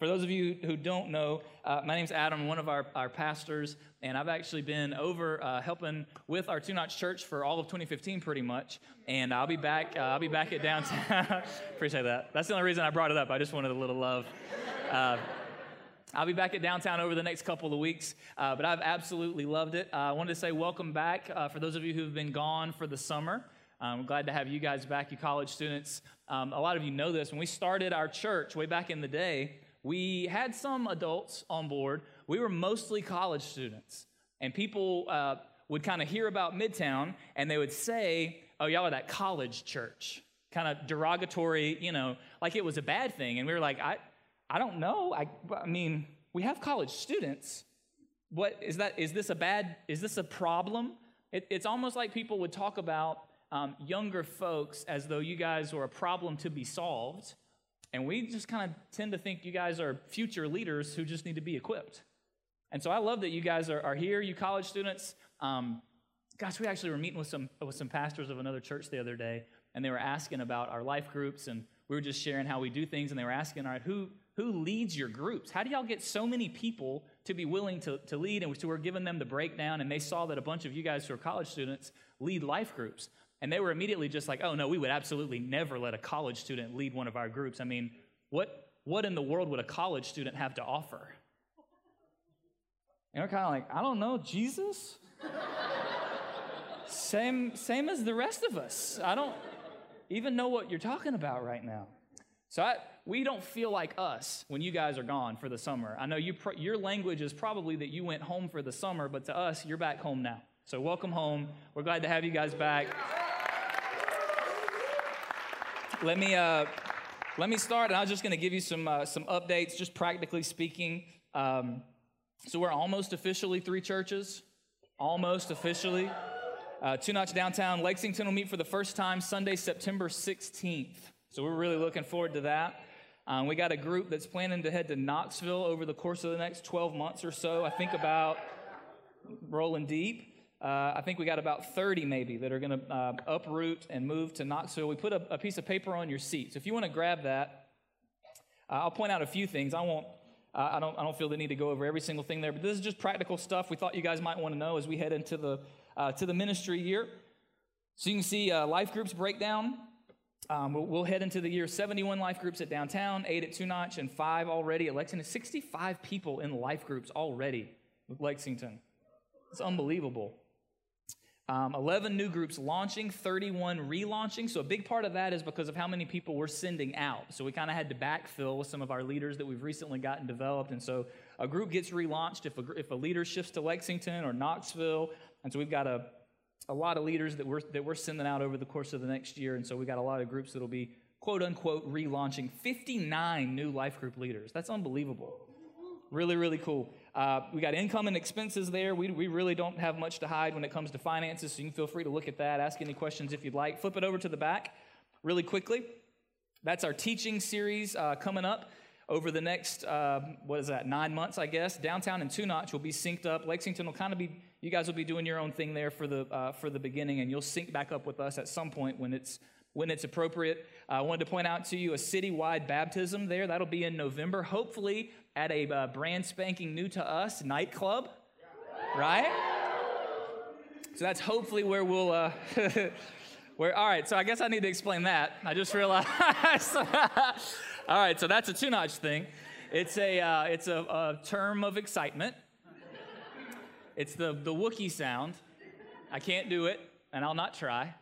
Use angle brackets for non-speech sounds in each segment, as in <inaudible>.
For those of you who don't know, uh, my name's Adam, one of our, our pastors, and I've actually been over uh, helping with our Two Notch Church for all of 2015, pretty much. And I'll be back. Uh, I'll be back at downtown. <laughs> Appreciate that. That's the only reason I brought it up. I just wanted a little love. Uh, I'll be back at downtown over the next couple of weeks, uh, but I've absolutely loved it. Uh, I wanted to say welcome back for those of you who've been gone for the summer. I'm glad to have you guys back, you college students. Um, a lot of you know this. When we started our church way back in the day, we had some adults on board. We were mostly college students. And people uh, would kind of hear about Midtown and they would say, oh, y'all are that college church. Kind of derogatory, you know, like it was a bad thing. And we were like, I, I don't know. I, I mean, we have college students. What is that? Is this a bad, is this a problem? It, it's almost like people would talk about um, younger folks as though you guys were a problem to be solved and we just kind of tend to think you guys are future leaders who just need to be equipped. And so I love that you guys are, are here, you college students. Um, gosh, we actually were meeting with some, with some pastors of another church the other day, and they were asking about our life groups, and we were just sharing how we do things, and they were asking, all right, who, who leads your groups? How do y'all get so many people to be willing to, to lead? And so we're giving them the breakdown, and they saw that a bunch of you guys who are college students lead life groups. And they were immediately just like, oh, no, we would absolutely never let a college student lead one of our groups. I mean, what, what in the world would a college student have to offer? And we're kind of like, I don't know, Jesus? same, same as the rest of us. I don't even know what you're talking about right now. So I, we don't feel like us when you guys are gone for the summer. I know you, your language is probably that you went home for the summer, but to us, you're back home now. So welcome home. We're glad to have you guys back. Let me, uh, let me start, and I was just going to give you some, uh, some updates, just practically speaking. Um, so we're almost officially three churches, almost officially. Uh, Two Notch Downtown Lexington will meet for the first time Sunday, September 16th. So we're really looking forward to that. Um, we got a group that's planning to head to Knoxville over the course of the next 12 months or so. I think about rolling deep. Uh, I think we got about 30 maybe that are going to uh, uproot and move to Knoxville. We put a, a, piece of paper on your seat. So if you want to grab that, uh, I'll point out a few things. I won't. I don't. I don't feel the need to go over every single thing there, but this is just practical stuff we thought you guys might want to know as we head into the uh, to the ministry year. So you can see uh, life groups breakdown. Um, we'll, we'll, head into the year 71 life groups at downtown, eight at Two Notch, and five already at Lexington. 65 people in life groups already with Lexington. It's unbelievable. Um, 11 new groups launching, 31 relaunching. So, a big part of that is because of how many people we're sending out. So, we kind of had to backfill with some of our leaders that we've recently gotten developed. And so, a group gets relaunched if a, if a leader shifts to Lexington or Knoxville. And so, we've got a, a lot of leaders that we're, that we're sending out over the course of the next year. And so, we've got a lot of groups that'll be quote unquote relaunching 59 new life group leaders. That's unbelievable. Really, really cool. Uh, we got income and expenses there. We, we really don't have much to hide when it comes to finances, so you can feel free to look at that, ask any questions if you'd like. Flip it over to the back really quickly. That's our teaching series uh, coming up over the next, uh, what is that, nine months, I guess. Downtown and Two Notch will be synced up. Lexington will kind of be, you guys will be doing your own thing there for the, uh, for the beginning, and you'll sync back up with us at some point when it's when it's appropriate. Uh, I wanted to point out to you a citywide baptism there. That'll be in November. Hopefully, at a uh, brand spanking new to us nightclub, right? So that's hopefully where we'll. Uh, <laughs> where, all right, so I guess I need to explain that. I just realized. <laughs> all right, so that's a two notch thing. It's a, uh, it's a, a term of excitement. It's the, the Wookiee sound. I can't do it, and I'll not try.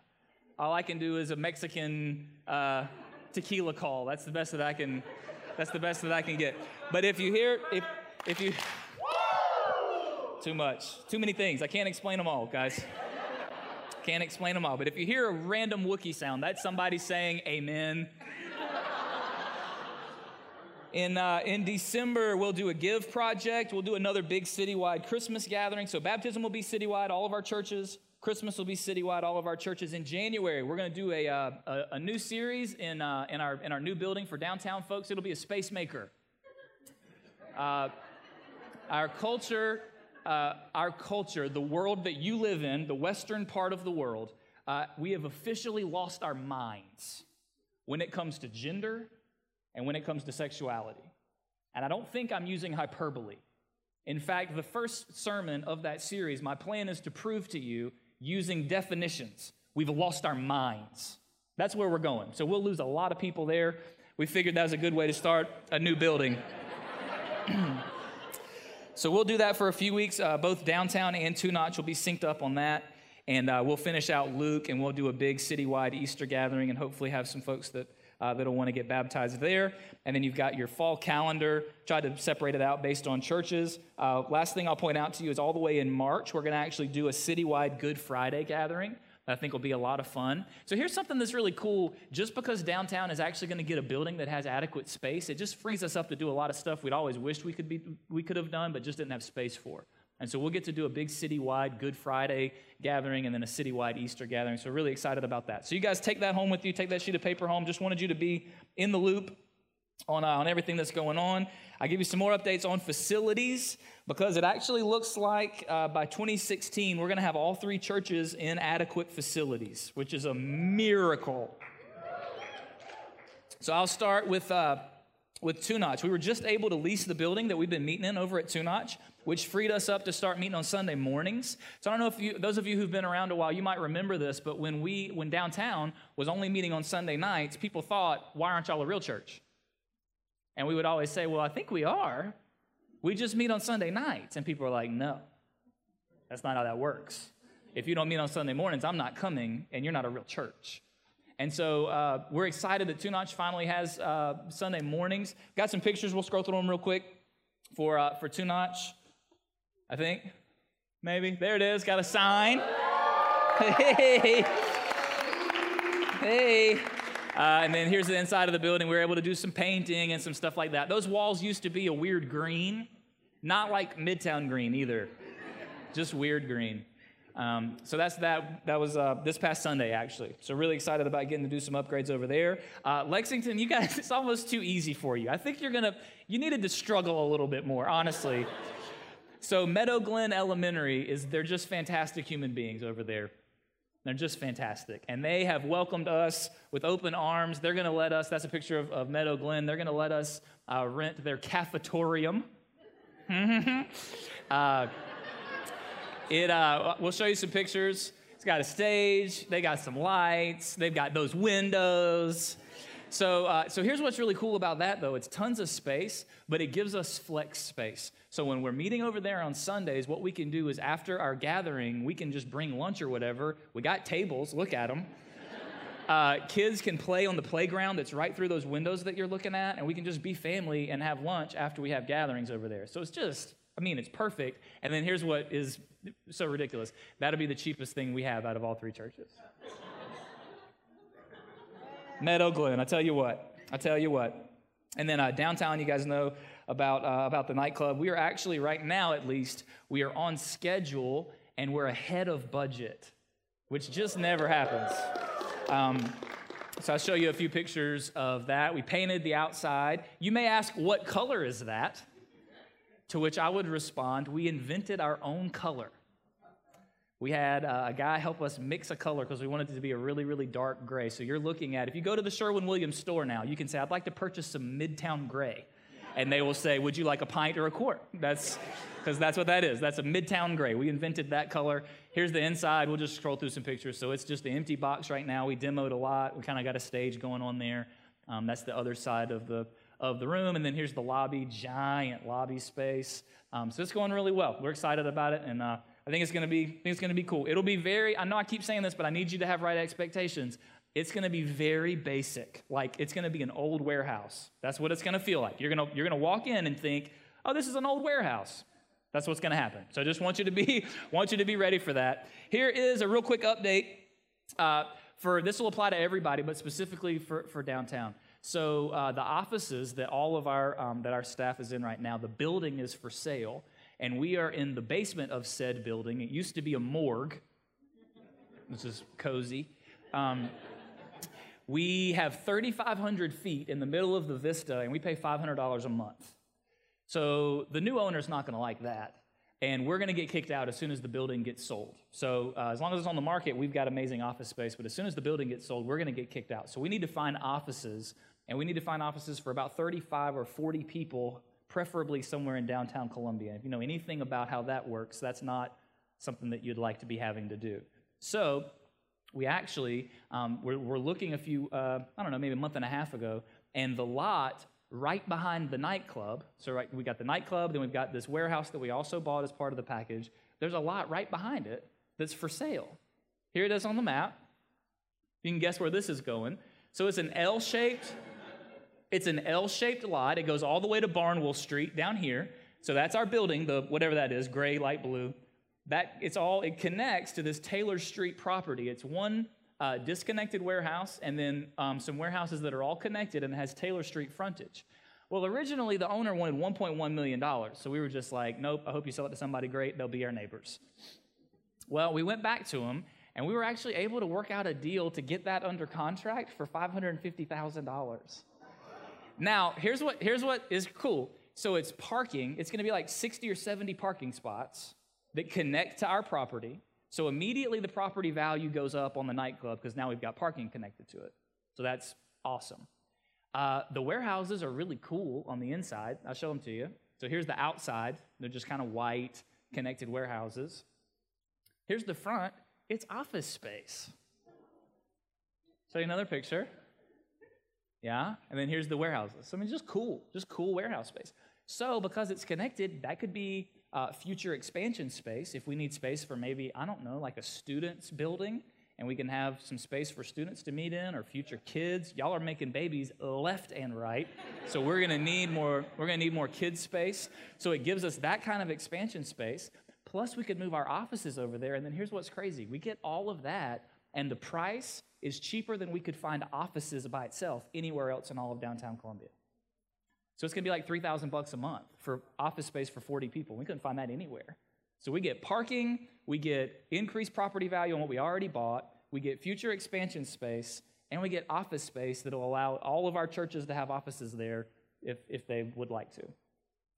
All I can do is a Mexican uh, tequila call. That's the best that I can. That's the best that I can get. But if you hear, if, if you, too much, too many things. I can't explain them all, guys. Can't explain them all. But if you hear a random Wookiee sound, that's somebody saying amen. In, uh, in December, we'll do a give project. We'll do another big citywide Christmas gathering. So, baptism will be citywide, all of our churches. Christmas will be citywide, all of our churches. In January, we're going to do a, uh, a, a, new series in, uh, in, our, in our new building for downtown folks. It'll be a space maker. Uh, our culture, uh, our culture, the world that you live in, the western part of the world, uh, we have officially lost our minds when it comes to gender and when it comes to sexuality. And I don't think I'm using hyperbole. In fact, the first sermon of that series, my plan is to prove to you using definitions. We've lost our minds. That's where we're going. So we'll lose a lot of people there. We figured that was a good way to start a new building. <clears throat> so we'll do that for a few weeks. Uh, both downtown and Two Notch will be synced up on that. And uh, we'll finish out Luke and we'll do a big citywide Easter gathering and hopefully have some folks that uh, that'll want to get baptized there. And then you've got your fall calendar. Try to separate it out based on churches. Uh, last thing I'll point out to you is all the way in March, we're going to actually do a citywide Good Friday gathering. I think will be a lot of fun. So here's something that's really cool. Just because downtown is actually going to get a building that has adequate space, it just frees us up to do a lot of stuff we'd always wished we could be we could have done, but just didn't have space for. And so we'll get to do a big citywide Good Friday gathering and then a citywide Easter gathering. So, really excited about that. So, you guys take that home with you, take that sheet of paper home. Just wanted you to be in the loop on, uh, on everything that's going on. I give you some more updates on facilities because it actually looks like uh, by 2016 we're going to have all three churches in adequate facilities, which is a miracle. So, I'll start with. Uh, with Two Notch. We were just able to lease the building that we've been meeting in over at Two Notch which freed us up to start meeting on Sunday mornings. So I don't know if you, those of you who've been around a while, you might remember this, but when we, when downtown was only meeting on Sunday nights, people thought, why aren't y'all a real church? And we would always say, well, I think we are. We just meet on Sunday nights. And people are like, no, that's not how that works. If you don't meet on Sunday mornings, I'm not coming, and you're not a real church. And so uh, we're excited that Two Notch finally has uh, Sunday mornings. Got some pictures. We'll scroll through them real quick for uh, for Two Notch. I think. Maybe. There it is. Got a sign. <laughs> Hey. Hey. Uh, and then here's the inside of the building. We were able to do some painting and some stuff like that. Those walls used to be a weird green, not like Midtown green either, just weird green. Um, so that's that. That was uh, this past Sunday, actually. So really excited about getting to do some upgrades over there. Uh, Lexington, you guys, <laughs> it's almost too easy for you. I think you're gonna. You needed to struggle a little bit more, honestly. So Meadow Glen Elementary is they're just fantastic human beings over there. They're just fantastic. And they have welcomed us with open arms. They're going to let us, that's a picture of, of Meadow Glen, they're going to let us uh, rent their cafetorium. <laughs> uh, it, uh, we'll show you some pictures. It's got a stage, they got some lights, they've got those windows. So, uh, so here's what's really cool about that, though. It's tons of space, but it gives us flex space. So when we're meeting over there on Sundays, what we can do is after our gathering, we can just bring lunch or whatever. We got tables, look at them. Uh, kids can play on the playground that's right through those windows that you're looking at, and we can just be family and have lunch after we have gatherings over there. So it's just, I mean, it's perfect. And then here's what is so ridiculous that'll be the cheapest thing we have out of all three churches. <laughs> Meadow Glen, I tell you what, I tell you what. And then uh, downtown, you guys know about, uh, about the nightclub. We are actually, right now at least, we are on schedule and we're ahead of budget, which just never happens. Um, so I'll show you a few pictures of that. We painted the outside. You may ask, what color is that? To which I would respond, we invented our own color. We had uh, a guy help us mix a color because we wanted it to be a really, really dark gray. So you're looking at, if you go to the Sherwin Williams store now, you can say, I'd like to purchase some Midtown gray. And they will say, Would you like a pint or a quart? That's because that's what that is. That's a Midtown gray. We invented that color. Here's the inside. We'll just scroll through some pictures. So it's just the empty box right now. We demoed a lot. We kind of got a stage going on there. Um, that's the other side of the of the room. And then here's the lobby, giant lobby space. Um, so it's going really well. We're excited about it, and uh, I think it's going to be, think it's going to be cool. It'll be very, I know I keep saying this, but I need you to have right expectations. It's going to be very basic. Like it's going to be an old warehouse. That's what it's going to feel like. You're going to, you're going to walk in and think, oh, this is an old warehouse. That's what's going to happen. So I just want you to be, <laughs> want you to be ready for that. Here is a real quick update. Uh, for this will apply to everybody, but specifically for, for downtown. So uh, the offices that all of our um, that our staff is in right now, the building is for sale and we are in the basement of said building. It used to be a morgue. This is cozy. Um, we have 3,500 feet in the middle of the vista, and we pay $500 a month. So the new owner's not going to like that. And we're going to get kicked out as soon as the building gets sold. So, uh, as long as it's on the market, we've got amazing office space. But as soon as the building gets sold, we're going to get kicked out. So, we need to find offices, and we need to find offices for about 35 or 40 people preferably somewhere in downtown Columbia. If you know anything about how that works, that's not something that you'd like to be having to do. So we actually um, we're, looking a few uh, I don't know maybe a month and a half ago, and the lot right behind the nightclub. So right, we got the nightclub, then we've got this warehouse that we also bought as part of the package. There's a lot right behind it that's for sale. Here it is on the map. You can guess where this is going. So it's an L-shaped. It's an L-shaped lot. It goes all the way to Barnwell Street down here. So that's our building, the whatever that is, gray, light blue. That it's all it connects to this Taylor Street property. It's one uh, disconnected warehouse and then um, some warehouses that are all connected and has Taylor Street frontage. Well, originally the owner wanted 1.1 million dollars, so we were just like, nope. I hope you sell it to somebody great. They'll be our neighbors. Well, we went back to him and we were actually able to work out a deal to get that under contract for $550,000. Now, here's what, here's what is cool. So it's parking, it's gonna be like 60 or 70 parking spots that connect to our property. So immediately the property value goes up on the nightclub because now we've got parking connected to it. So that's awesome. Uh, the warehouses are really cool on the inside. I'll show them to you. So here's the outside. They're just kind of white, connected warehouses. Here's the front it's office space. Show you another picture. Yeah, and then here's the warehouses. So, I mean, just cool, just cool warehouse space. So, because it's connected, that could be uh, future expansion space if we need space for maybe, I don't know, like a student's building, and we can have some space for students to meet in or future kids. Y'all are making babies left and right, so we're gonna need more. We're gonna need more kid space. So it gives us that kind of expansion space. Plus, we could move our offices over there. And then here's what's crazy we get all of that, and the price is cheaper than we could find offices by itself anywhere else in all of downtown Columbia. So it's going to be like 3000 bucks a month for office space for 40 people. We couldn't find that anywhere. So we get parking, we get increased property value on what we already bought, we get future expansion space, and we get office space that will allow all of our churches to have offices there if, if they would like to.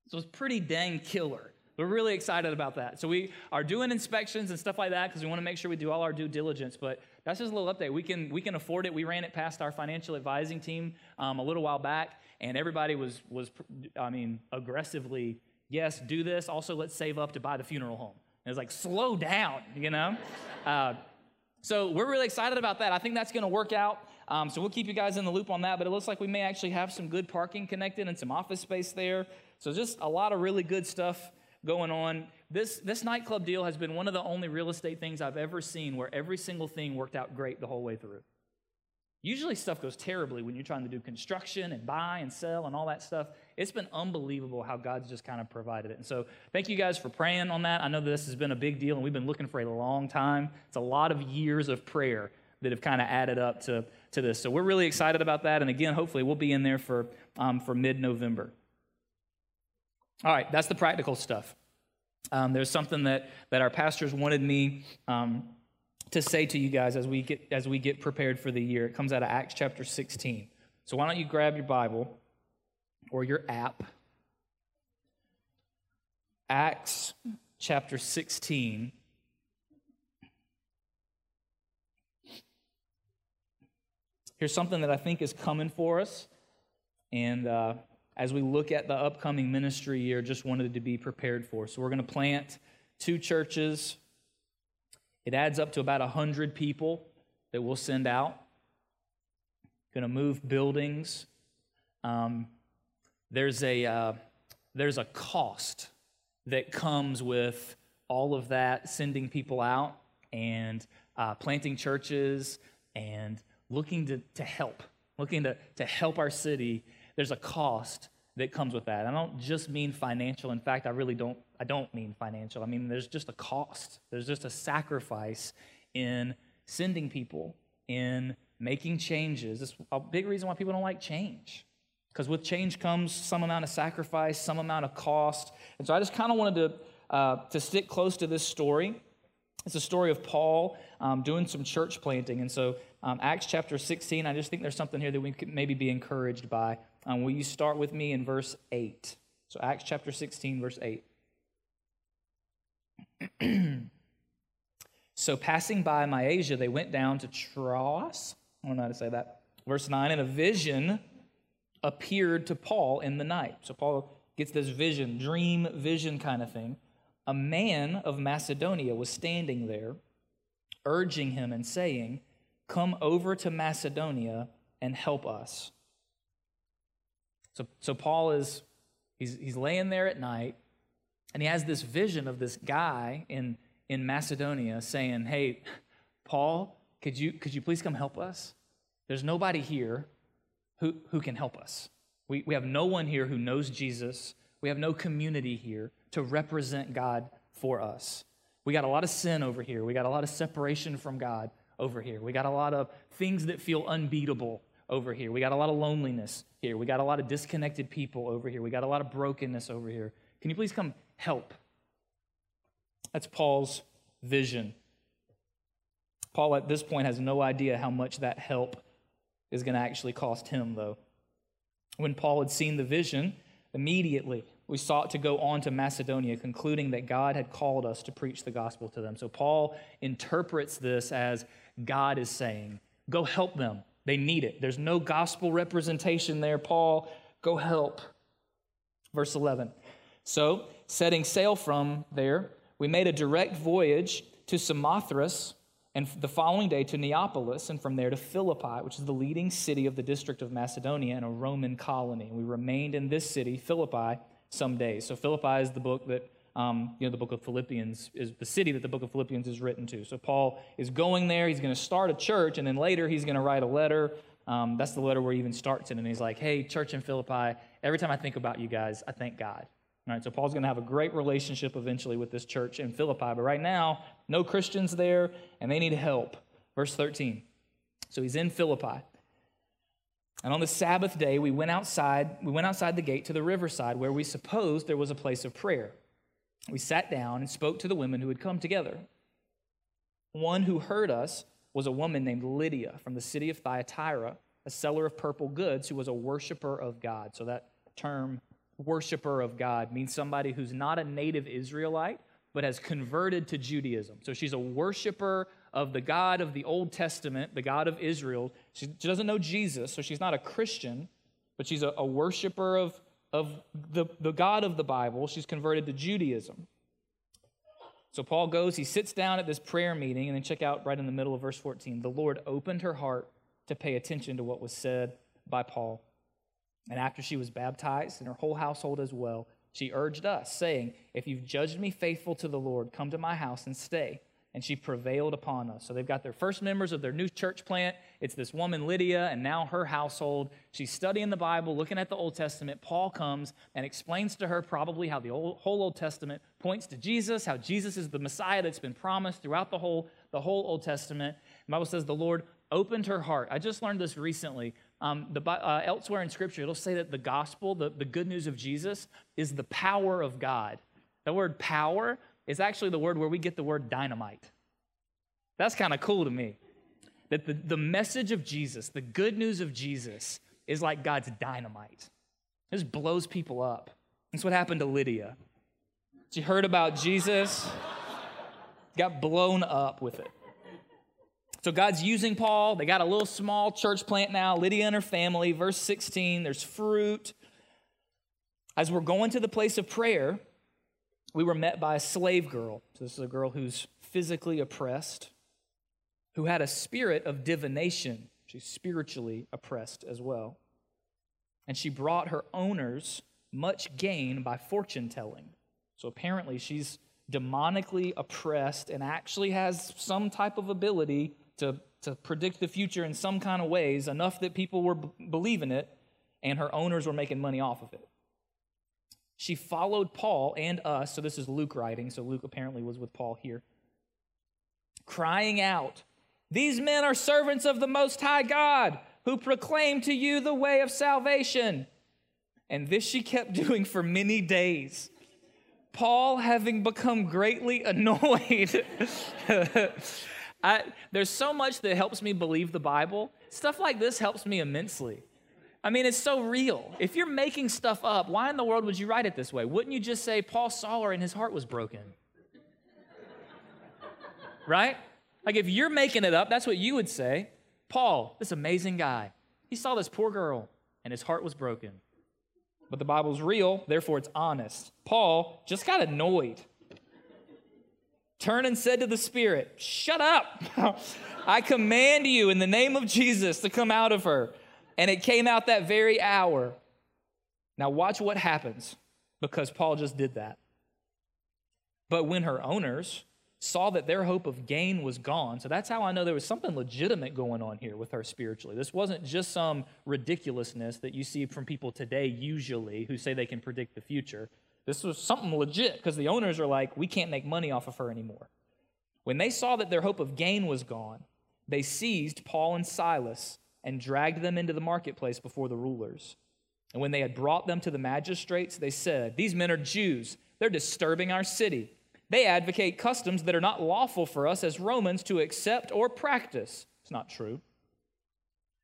So it's pretty dang killer. We're really excited about that. So we are doing inspections and stuff like that because we want to make sure we do all our due diligence. But that's just a little update. We can we can afford it. We ran it past our financial advising team um, a little while back, and everybody was was I mean aggressively yes do this. Also let's save up to buy the funeral home. And it's like slow down, you know. <laughs> Uh, so we're really excited about that. I think that's going to work out. Um, so we'll keep you guys in the loop on that. But it looks like we may actually have some good parking connected and some office space there. So just a lot of really good stuff going on. This, this nightclub deal has been one of the only real estate things I've ever seen where every single thing worked out great the whole way through. Usually stuff goes terribly when you're trying to do construction and buy and sell and all that stuff. It's been unbelievable how God's just kind of provided it. And so thank you guys for praying on that. I know this has been a big deal and we've been looking for a long time. It's a lot of years of prayer that have kind of added up to, to this. So we're really excited about that. And again, hopefully we'll be in there for, um, for mid-November. All right, that's the practical stuff. Um, there's something that, that our pastors wanted me um, to say to you guys as we, get, as we get prepared for the year. It comes out of Acts chapter 16. So why don't you grab your Bible or your app? Acts chapter 16. Here's something that I think is coming for us. And uh, as we look at the upcoming ministry year, just wanted to be prepared for. So we're going to plant two churches. It adds up to about 100 people that we'll send out. Going to move buildings. Um, there's, a, uh, there's a cost that comes with all of that, sending people out and uh, planting churches and looking to, to help, looking to, to help our city there's a cost that comes with that. I don't just mean financial. In fact, I really don't I don't mean financial. I mean there's just a cost. There's just a sacrifice in sending people in making changes. It's a big reason why people don't like change. Because with change comes some amount of sacrifice, some amount of cost. And so I just kind of wanted to, uh, to stick close to this story. It's a story of Paul um, doing some church planting. And so, um, Acts chapter 16, I just think there's something here that we could maybe be encouraged by. Um, will you start with me in verse 8? So, Acts chapter 16, verse 8. <clears throat> so, passing by Mysia, they went down to Troas. I don't know how to say that. Verse 9, and a vision appeared to Paul in the night. So, Paul gets this vision, dream vision kind of thing. A man of Macedonia was standing there, urging him and saying, Come over to Macedonia and help us. So, so Paul is he's, he's laying there at night, and he has this vision of this guy in, in Macedonia saying, Hey, Paul, could you, could you please come help us? There's nobody here who, who can help us. We, we have no one here who knows Jesus. We have no community here to represent God for us. We got a lot of sin over here. We got a lot of separation from God over here. We got a lot of things that feel unbeatable over here. We got a lot of loneliness here. We got a lot of disconnected people over here. We got a lot of brokenness over here. Can you please come help? That's Paul's vision. Paul, at this point, has no idea how much that help is going to actually cost him, though. When Paul had seen the vision, immediately we sought to go on to Macedonia, concluding that God had called us to preach the gospel to them. So Paul interprets this as God is saying, Go help them. They need it. There's no gospel representation there. Paul, go help. Verse 11. So, setting sail from there, we made a direct voyage to Samothrace and the following day to Neapolis, and from there to Philippi, which is the leading city of the district of Macedonia and a Roman colony. We remained in this city, Philippi, some days. So Philippi is the book that, um, you know, the book of Philippians is the city that the book of Philippians is written to. So Paul is going there. He's going to start a church, and then later he's going to write a letter. Um, that's the letter where he even starts it, and he's like, "Hey, church in Philippi. Every time I think about you guys, I thank God." All right, so Paul's going to have a great relationship eventually with this church in Philippi, but right now, no Christians there, and they need help. Verse 13. So he's in Philippi. And on the Sabbath day, we went outside, we went outside the gate to the riverside where we supposed there was a place of prayer. We sat down and spoke to the women who had come together. One who heard us was a woman named Lydia from the city of Thyatira, a seller of purple goods who was a worshiper of God. So that term worshiper of God means somebody who's not a native Israelite, but has converted to Judaism. So she's a worshiper of the God of the Old Testament, the God of Israel. She, doesn't know Jesus, so she's not a Christian, but she's a, a worshiper of, of the, the God of the Bible. She's converted to Judaism. So Paul goes, he sits down at this prayer meeting, and then check out right in the middle of verse 14. The Lord opened her heart to pay attention to what was said by Paul. And after she was baptized, and her whole household as well, she urged us, saying, If you've judged me faithful to the Lord, come to my house and stay. And she prevailed upon us. So they've got their first members of their new church plant. It's this woman, Lydia, and now her household. She's studying the Bible, looking at the Old Testament. Paul comes and explains to her probably how the whole Old Testament points to Jesus, how Jesus is the Messiah that's been promised throughout the whole, the whole Old Testament. The Bible says the Lord opened her heart. I just learned this recently. Um, the, uh, elsewhere in Scripture, it'll say that the gospel, the, the good news of Jesus, is the power of God. The word power is actually the word where we get the word dynamite. That's kind of cool to me. That the, the message of Jesus, the good news of Jesus, is like God's dynamite. It just blows people up. That's what happened to Lydia. She heard about Jesus, got blown up with it. So God's using Paul. They got a little small church plant now, Lydia and her family. Verse 16, there's fruit. As we're going to the place of prayer, we were met by a slave girl. So this is a girl who's physically oppressed, who had a spirit of divination. She's spiritually oppressed as well. And she brought her owners much gain by fortune telling. So apparently she's demonically oppressed and actually has some type of ability to, to predict the future in some kind of ways, enough that people were b- believing it, and her owners were making money off of it. She followed Paul and us, so this is Luke writing, so Luke apparently was with Paul here, crying out, These men are servants of the Most High God, who proclaim to you the way of salvation. And this she kept <laughs> doing for many days. Paul, having become greatly <laughs> annoyed, <laughs> I, there's so much that helps me believe the Bible. Stuff like this helps me immensely. I mean, it's so real. If you're making stuff up, why in the world would you write it this way? Wouldn't you just say, Paul saw her and his heart was broken? right? Like, if you're making it up, that's what you would say. Paul, this amazing guy, he saw this poor girl and his heart was broken. but the Bible's real, therefore it's honest. Paul just got annoyed. Turned and said to the Spirit, Shut up! <laughs> I command you in the name of Jesus to come out of her. And it came out that very hour. Now, watch what happens because Paul just did that. But when her owners saw that their hope of gain was gone, so that's how I know there was something legitimate going on here with her spiritually. This wasn't just some ridiculousness that you see from people today, usually, who say they can predict the future. This was something legit because the owners are like, we can't make money off of her anymore. When they saw that their hope of gain was gone, they seized Paul and Silas and dragged them into the marketplace before the rulers. And when they had brought them to the magistrates, they said, These men are Jews. They're disturbing our city. They advocate customs that are not lawful for us as Romans to accept or practice. It's not true.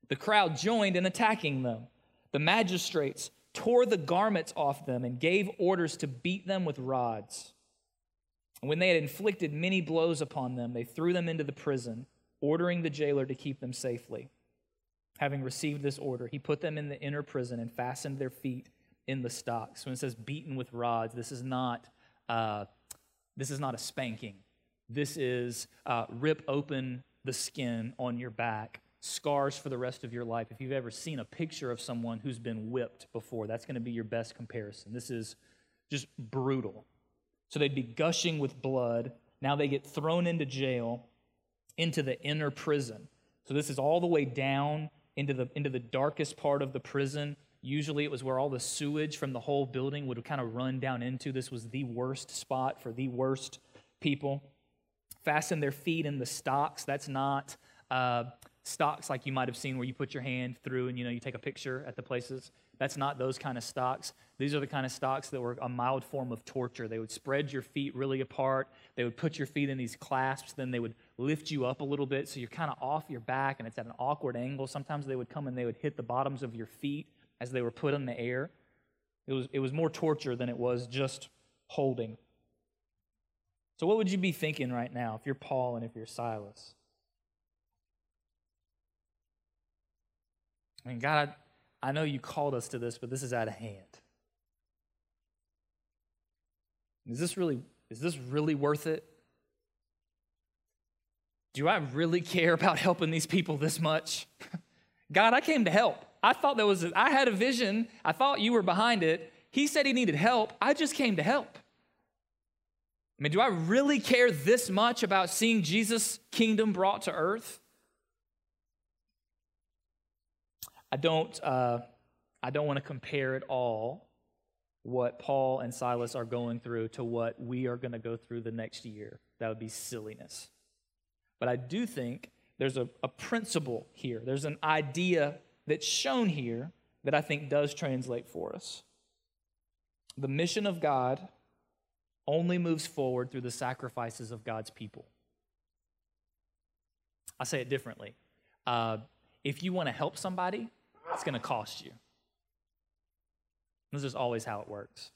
The crowd joined in attacking them. The magistrates tore the garments off them and gave orders to beat them with rods. And when they had inflicted many blows upon them, they threw them into the prison, ordering the jailer to keep them safely. Having received this order, he put them in the inner prison and fastened their feet in the stocks. When it says beaten with rods, this is not, uh, this is not a spanking. This is uh, rip open the skin on your back, scars for the rest of your life. If you've ever seen a picture of someone who's been whipped before, that's going to be your best comparison. This is just brutal. So they'd be gushing with blood. Now they get thrown into jail, into the inner prison. So this is all the way down into the, into the darkest part of the prison. Usually it was where all the sewage from the whole building would kind of run down into. This was the worst spot for the worst people. Fasten their feet in the stocks. That's not uh, stocks like you might have seen where you put your hand through and you know you take a picture at the places. That's not those kind of stocks. These are the kind of stocks that were a mild form of torture. They would spread your feet really apart. They would put your feet in these clasps. Then they would lift you up a little bit so you're kind of off your back and it's at an awkward angle. Sometimes they would come and they would hit the bottoms of your feet as they were put in the air. It was, it was more torture than it was just holding. So, what would you be thinking right now if you're Paul and if you're Silas? I mean, God, I know you called us to this, but this is out of hand. Is this really is this really worth it? Do I really care about helping these people this much? <laughs> God, I came to help. I thought there was a, I had a vision. I thought you were behind it. He said he needed help. I just came to help. I mean, do I really care this much about seeing Jesus' kingdom brought to earth? I don't, uh, I don't want to compare at all what Paul and Silas are going through to what we are going to go through the next year. That would be silliness. But I do think there's a, a principle here, there's an idea that's shown here that I think does translate for us. The mission of God only moves forward through the sacrifices of God's people. I say it differently. Uh, if you want to help somebody, it's going to cost you. This is always how it works.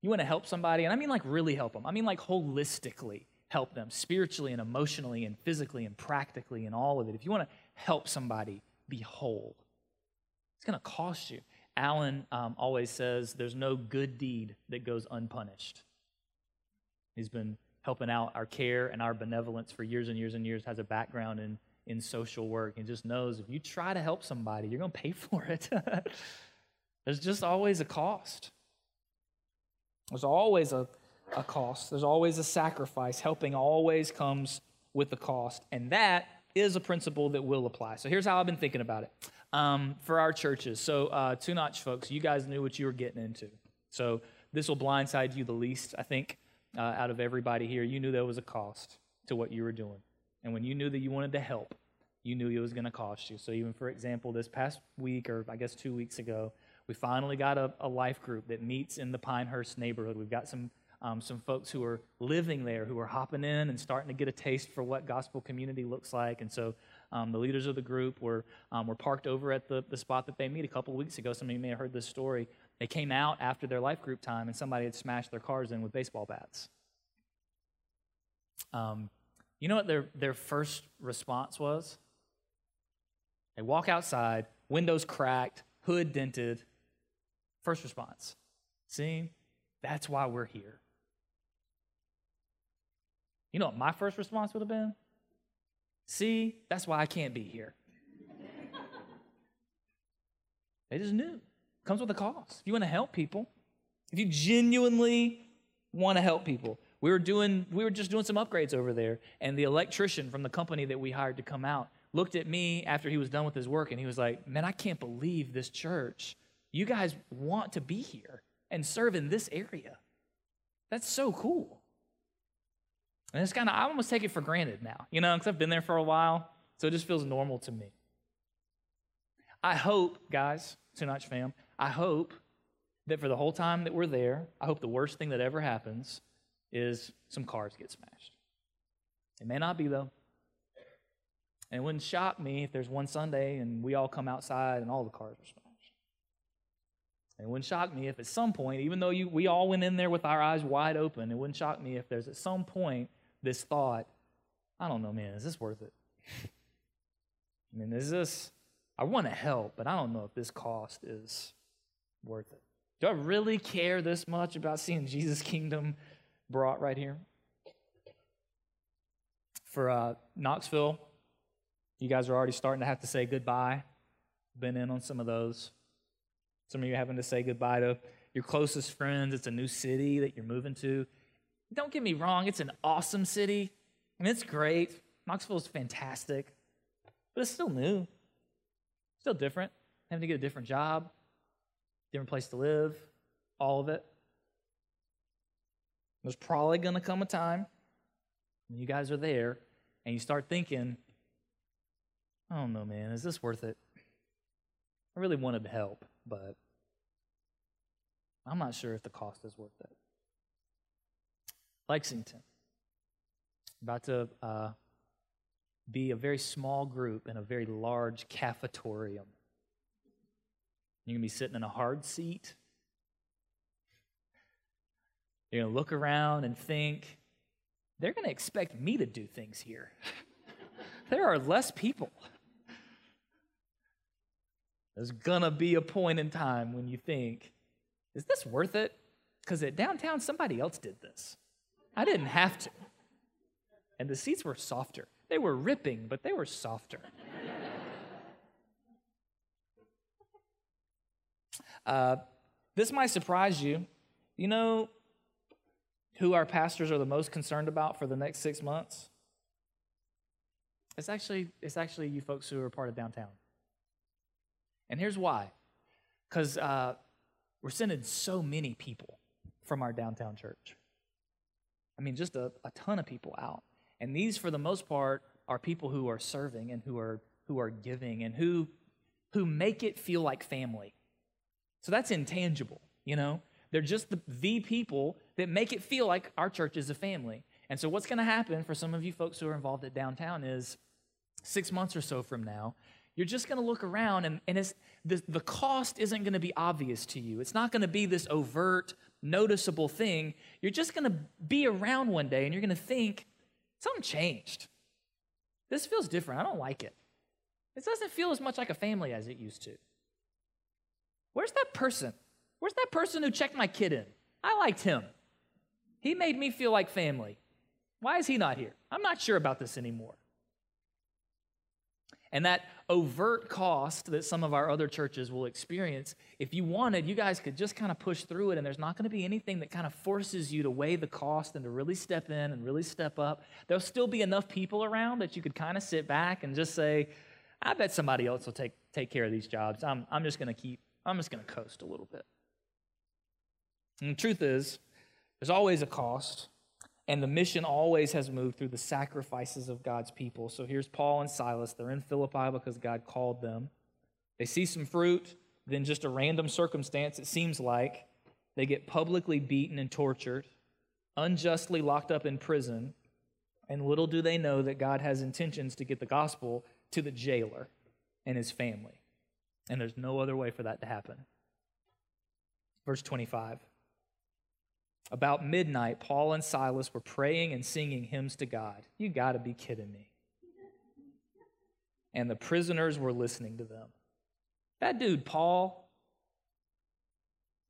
You want to help somebody, and I mean like really help them. I mean like holistically help them, spiritually and emotionally and physically and practically and all of it. If you want to help somebody be whole, it's going to cost you. Alan um, always says there's no good deed that goes unpunished. He's been helping out our care and our benevolence for years and years and years, has a background in, in social work, and just knows if you try to help somebody, you're going to pay <laughs> for it. There's just always a cost. There's always a, a cost. There's always a sacrifice. Helping always comes with a cost. And that is a principle that will apply. So here's how I've been thinking about it um, for our churches. So, uh, two notch folks, you guys knew what you were getting into. So, this will blindside you the least, I think, uh, out of everybody here. You knew there was a cost to what you were doing. And when you knew that you wanted to help, you knew it was going to cost you. So, even for example, this past week, or I guess two weeks ago, we finally got a, a life group that meets in the Pinehurst neighborhood. We've got some um, some folks who are living there who are hopping in and starting to get a taste for what gospel community looks like. And so um, the leaders of the group were, um, were parked over at the, the spot that they meet a couple weeks ago. Some of you may have heard this story. They came out after their life group time and somebody had smashed their cars in with baseball bats. Um, you know what their, their first response was? They walk outside, windows cracked, hood dented, First response. See, that's why we're here. You know what my first response would have been? See, that's why I can't be here. <laughs> they just knew. Comes with a cost. If you want to help people, if you genuinely want to help people, we were doing we were just doing some upgrades over there, and the electrician from the company that we hired to come out looked at me after he was done with his work, and he was like, "Man, I can't believe this church. You guys want to be here and serve in this area. That's so cool." And it's kind of I almost take it for granted now, you know, because I've been there for a while, so it just feels normal to me. I hope, guys, Notch fam, I hope that for the whole time that we're there, I hope the worst thing that ever happens is some cars get smashed. It may not be, though. And it wouldn't shock me if there's one Sunday and we all come outside and all the cars are smashed. And it wouldn't shock me if at some point, even though you, we all went in there with our eyes wide open, it wouldn't shock me if there's at some point this thought, I don't know, man, is this worth it? <laughs> I mean, is this, I want to help, but I don't know if this cost is worth it. Do I really care this much about seeing Jesus' kingdom brought right here? For uh, Knoxville, you guys are already starting to have to say goodbye. Been in on some of those. Some of you having to say goodbye to your closest friends. It's a new city that you're moving to. Don't get me wrong, it's an awesome city. Mean, it's great. Knoxville is fantastic, but it's still new, still different. Having to get a different job, different place to live, all of it. There's probably going to come a time when you guys are there and you start thinking, I don't know, man, is this worth it? I really wanted to help, but I'm not sure if the cost is worth it. Lexington, about to uh, be a very small group in a very large cafetorium. You're going to be sitting in a hard seat. You're going to look around and think, they're going to expect me to do things here. <laughs> there are less people. There's going to be a point in time when you think, is this worth it? Because at downtown, somebody else did this. I didn't have to. And the seats were softer. They were ripping, but they were softer. <laughs> Uh, this might surprise you. You know who our pastors are the most concerned about for the next six months? It's actually, it's actually you folks who are part of downtown. And here's why because uh, we're sending so many people from our downtown church. I mean, just a, a ton of people out. And these, for the most part, are people who are serving and who are, who are giving and who, who make it feel like family. So that's intangible, you know? They're just the, the people that make it feel like our church is a family. And so, what's going to happen for some of you folks who are involved at downtown is six months or so from now, you're just going to look around and, and it's, the, the cost isn't going to be obvious to you. It's not going to be this overt, noticeable thing. You're just going to be around one day and you're going to think, something changed. This feels different. I don't like it. This doesn't feel as much like a family as it used to. Where's that person? Where's that person who checked my kid in? I liked him. He made me feel like family. Why is he not here? I'm not sure about this anymore. And that overt cost that some of our other churches will experience, if you wanted, you guys could just kind of push through it, and there's not going to be anything that kind of forces you to weigh the cost and to really step in and really step up. There'll still be enough people around that you could kind of sit back and just say, I bet somebody else will take, take care of these jobs. I'm, I'm just going to keep, I'm just going to coast a little bit. And the truth is, there's always a cost. And the mission always has moved through the sacrifices of God's people. So here's Paul and Silas. They're in Philippi because God called them. They see some fruit, then just a random circumstance, it seems like. They get publicly beaten and tortured, unjustly locked up in prison. And little do they know that God has intentions to get the gospel to the jailer and his family. And there's no other way for that to happen. Verse 25. About midnight, Paul and Silas were praying and singing hymns to God. You got to be kidding me. And the prisoners were listening to them. That dude, Paul,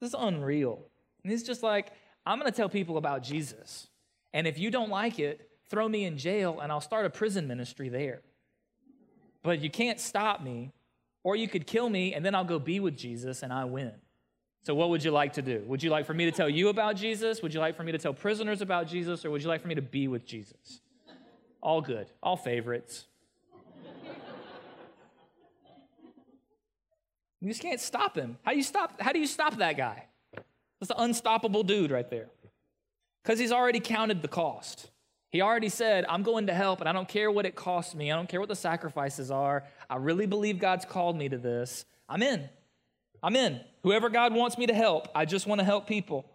This is unreal. And he's just like, I'm going to tell people about Jesus. And if you don't like it, throw me in jail and I'll start a prison ministry there. But you can't stop me, or you could kill me and then I'll go be with Jesus and I win. So, what would you like to do? Would you like for me to tell you about Jesus? Would you like for me to tell prisoners about Jesus? Or would you like for me to be with Jesus? All good, all favorites. You just can't stop him. How do you stop? How do you stop that guy? That's an unstoppable dude right there. Because he's already counted the cost. He already said, I'm going to help, and I don't care what it costs me. I don't care what the sacrifices are. I really believe God's called me to this. I'm in. I'm in. Whoever God wants me to help, I just want to help people.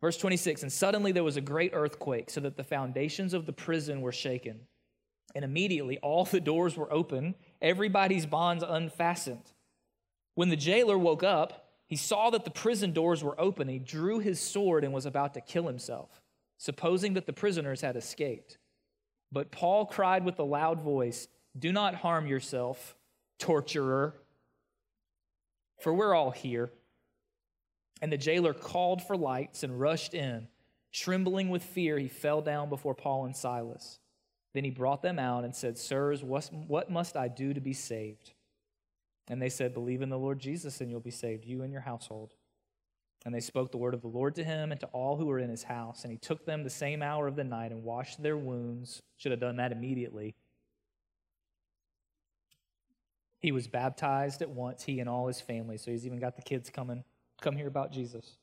Verse 26 And suddenly there was a great earthquake, so that the foundations of the prison were shaken. And immediately all the doors were open, everybody's bonds unfastened. When the jailer woke up, he saw that the prison doors were open. He drew his sword and was about to kill himself, supposing that the prisoners had escaped. But Paul cried with a loud voice, Do not harm yourself, torturer, for we're all here. And the jailer called for lights and rushed in. Trembling with fear, he fell down before Paul and Silas. Then he brought them out and said, Sirs, what must I do to be saved? And they said, Believe in the Lord Jesus, and you'll be saved, you and your household. And they spoke the word of the Lord to him and to all who were in his house. And he took them the same hour of the night and washed their wounds. Should have done that immediately. He was baptized at once, he and all his family. So he's even got the kids coming, come hear about Jesus.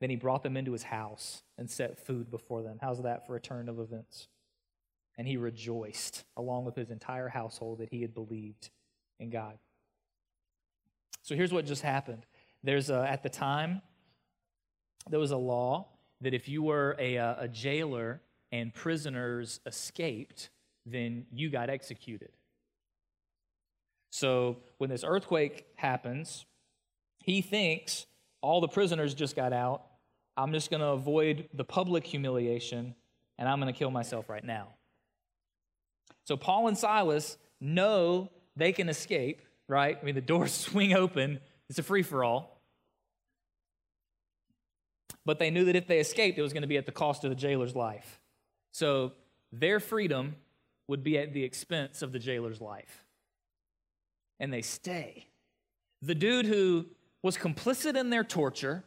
Then he brought them into his house and set food before them. How's that for a turn of events? And he rejoiced, along with his entire household, that he had believed in God. So here's what just happened. There's a, at the time, there was a law that if you were a, uh, a jailer and prisoners escaped, then you got executed. So when this earthquake happens, he thinks all the prisoners just got out. I'm just going to avoid the public humiliation and I'm going to kill myself right now. So Paul and Silas know they can escape right? I mean, the doors <laughs> swing open, it's a free for all. But they knew that if they escaped, it was going to be at the cost of the jailer's life. So their freedom would be at the expense of the jailer's life. And they stay. The dude who was complicit in their torture,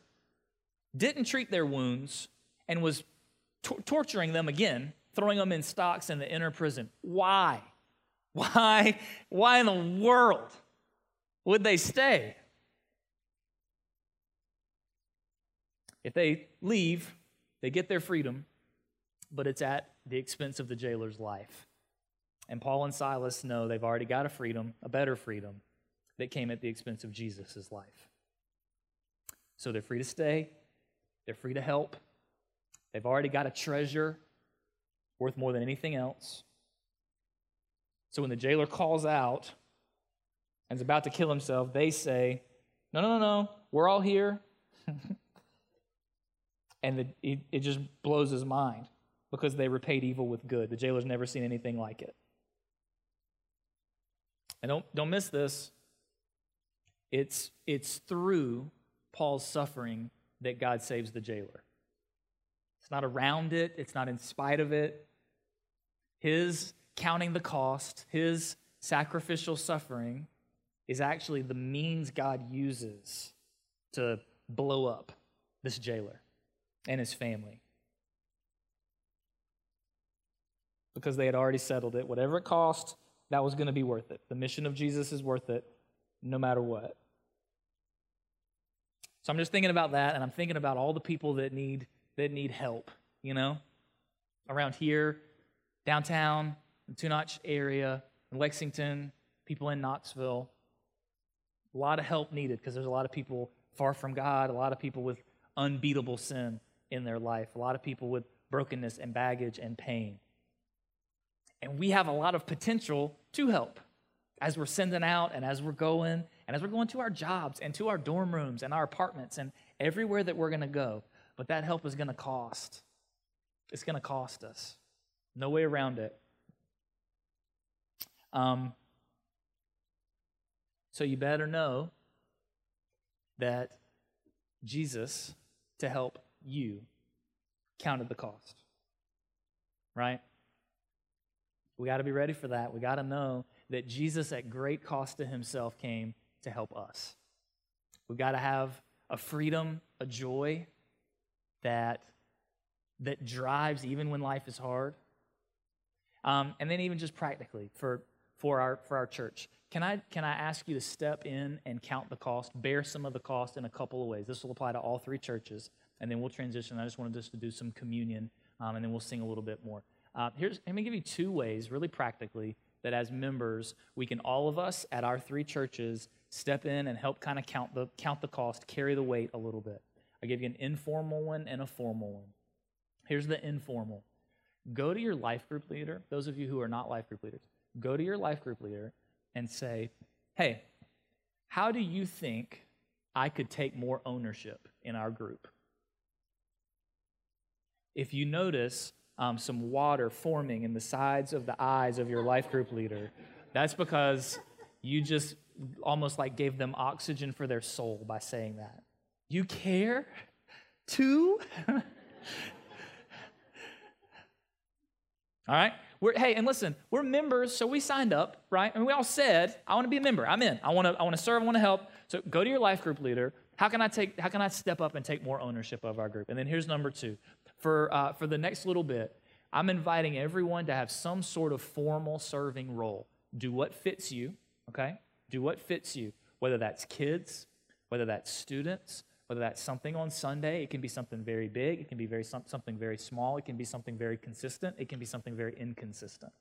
didn't treat their wounds, and was t- torturing them again, throwing them in stocks in the inner prison. Why? <laughs> Why? Why in the world? would they stay? If they leave, they get their freedom, but it's at the expense of the jailer's life. And Paul and Silas know they've already got a freedom, a better freedom, that came at the expense of Jesus' life. So they're free to stay, they're free to help. They've already got a treasure worth more than anything else. So when the jailer calls out, and is about to kill himself, they say, No, no, no, no, we're all here. <laughs> and the, it, it just blows his mind because they repaid evil with good. The jailer's never seen anything like it. And don't, don't miss this. It's, it's through Paul's suffering that God saves the jailer. It's not around it, it's not in spite of it. His counting the cost, his sacrificial suffering is actually the means God uses to blow up this jailer and his family. Because they had already settled it. Whatever it cost, that was going to be worth it. The mission of Jesus is worth it no matter what. So I'm just thinking about that, and I'm thinking about all the people that need that need help, you know, around here, downtown, the Two area, in Lexington, people in Knoxville. A lot of help needed because there's a lot of people far from God, a lot of people with unbeatable sin in their life, a lot of people with brokenness and baggage and pain. And we have a lot of potential to help as we're sending out and as we're going and as we're going to our jobs and to our dorm rooms and our apartments and everywhere that we're going to go. But that help is going to cost. It's going to cost us. No way around it. Um, so you better know that Jesus to help you counted the cost. Right? We got to be ready for that. We got to know that Jesus, at great cost to himself, came to help us. We got to have a freedom, a joy that, that drives even when life is hard. Um, and then even just practically for, for, our, for our church. Can I, can I ask you to step in and count the cost, bear some of the cost in a couple of ways? This will apply to all three churches, and then we'll transition. I just wanted us to do some communion, um, and then we'll sing a little bit more. Uh, here's, let me give you two ways, really practically, that as members, we can all of us at our three churches step in and help kind of count the, count the cost, carry the weight a little bit. I give you an informal one and a formal one. Here's the informal. Go to your life group leader, those of you who are not life group leaders, go to your life group leader and say, hey, how do you think I could take more ownership in our group? If you notice um, some water forming in the sides of the eyes of your life group leader, that's because you just almost like gave them oxygen for their soul by saying that. You care too? <laughs> All right? We're, hey, and listen, we're members, so we signed up, right? And we all said, I want to be a member. I'm in. I want to I want to serve, I want to help. So go to your life group leader. How can I take how can I step up and take more ownership of our group? And then here's number 2. For uh, for the next little bit, I'm inviting everyone to have some sort of formal serving role. Do what fits you, okay? Do what fits you, whether that's kids, whether that's students, whether that's something on Sunday, it can be something very big, it can be very something very small, it can be something very consistent, it can be something very inconsistent.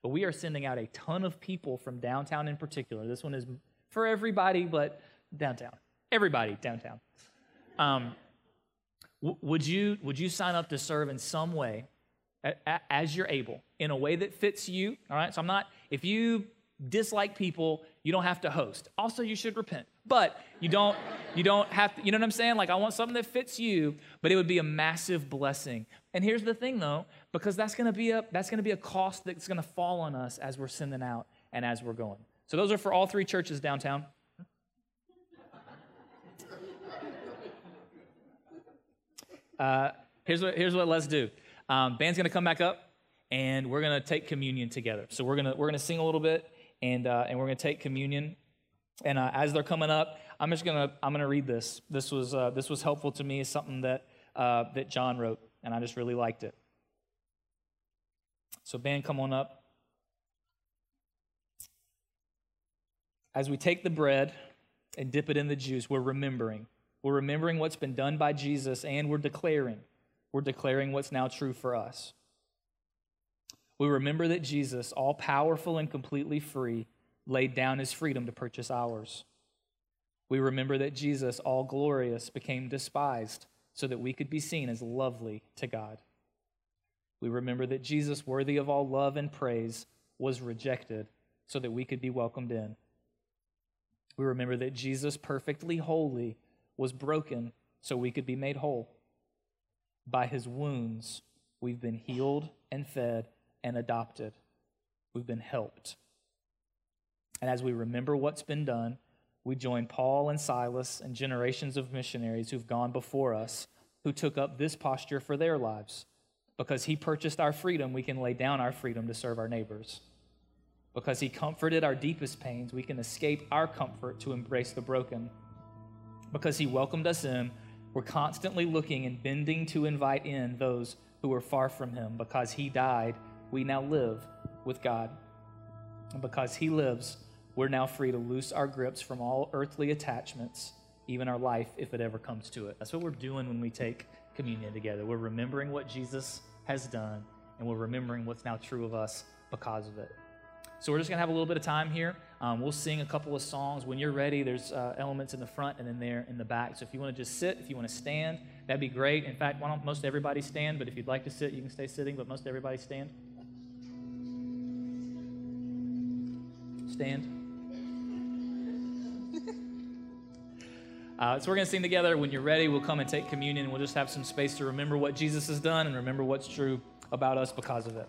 But we are sending out a ton of people from downtown in particular. This one is for everybody, but downtown. Everybody downtown. Um, would you would you sign up to serve in some way, as you're able, in a way that fits you? All right. So I'm not. If you dislike people, you don't have to host. Also, you should repent. But you don't you don't have to, you know what I'm saying? Like I want something that fits you, but it would be a massive blessing. And here's the thing though, because that's to be a that's to be a cost that's to fall on us as we're sending out and as we're going. So those are for all three churches downtown. Uh, here's what here's what let's do. Um, band's going to come back up, and we're going to take communion together. So we're gonna we're gonna sing a little bit, and uh, and we're going to take communion. And uh, as they're coming up, I'm just gonna I'm gonna read this. This was uh, this was helpful to me. It's something that uh, that John wrote, and I just really liked it. So band, come on up. As we take the bread and dip it in the juice, we're remembering. We're remembering what's been done by Jesus, and we're declaring. We're declaring what's now true for us. We remember that Jesus, all powerful and completely free, laid down his freedom to purchase ours. We remember that Jesus, all glorious, became despised so that we could be seen as lovely to God. We remember that Jesus, worthy of all love and praise, was rejected so that we could be welcomed in. We remember that Jesus, perfectly holy, was broken so we could be made whole. By his wounds, we've been healed and fed and adopted. We've been helped. And as we remember what's been done, we join Paul and Silas and generations of missionaries who've gone before us who took up this posture for their lives. Because he purchased our freedom, we can lay down our freedom to serve our neighbors. Because he comforted our deepest pains, we can escape our comfort to embrace the broken. Because he welcomed us in, we're constantly looking and bending to invite in those who are far from him. Because he died, we now live with God. And because he lives, we're now free to loose our grips from all earthly attachments, even our life, if it ever comes to it. That's what we're doing when we take communion together. We're remembering what Jesus has done, and we're remembering what's now true of us because of it. So we're just going to have a little bit of time here. Um, we'll sing a couple of songs. When you're ready, there's uh, elements in the front and then there in the back. So if you want to just sit, if you want to stand, that'd be great. In fact, why don't most everybody stand? But if you'd like to sit, you can stay sitting, but most everybody stand. Stand. <laughs> Uh, so we're going to sing together. When you're ready, we'll come and take communion, we'll just have some space to remember what Jesus has done and remember what's true about us because of it.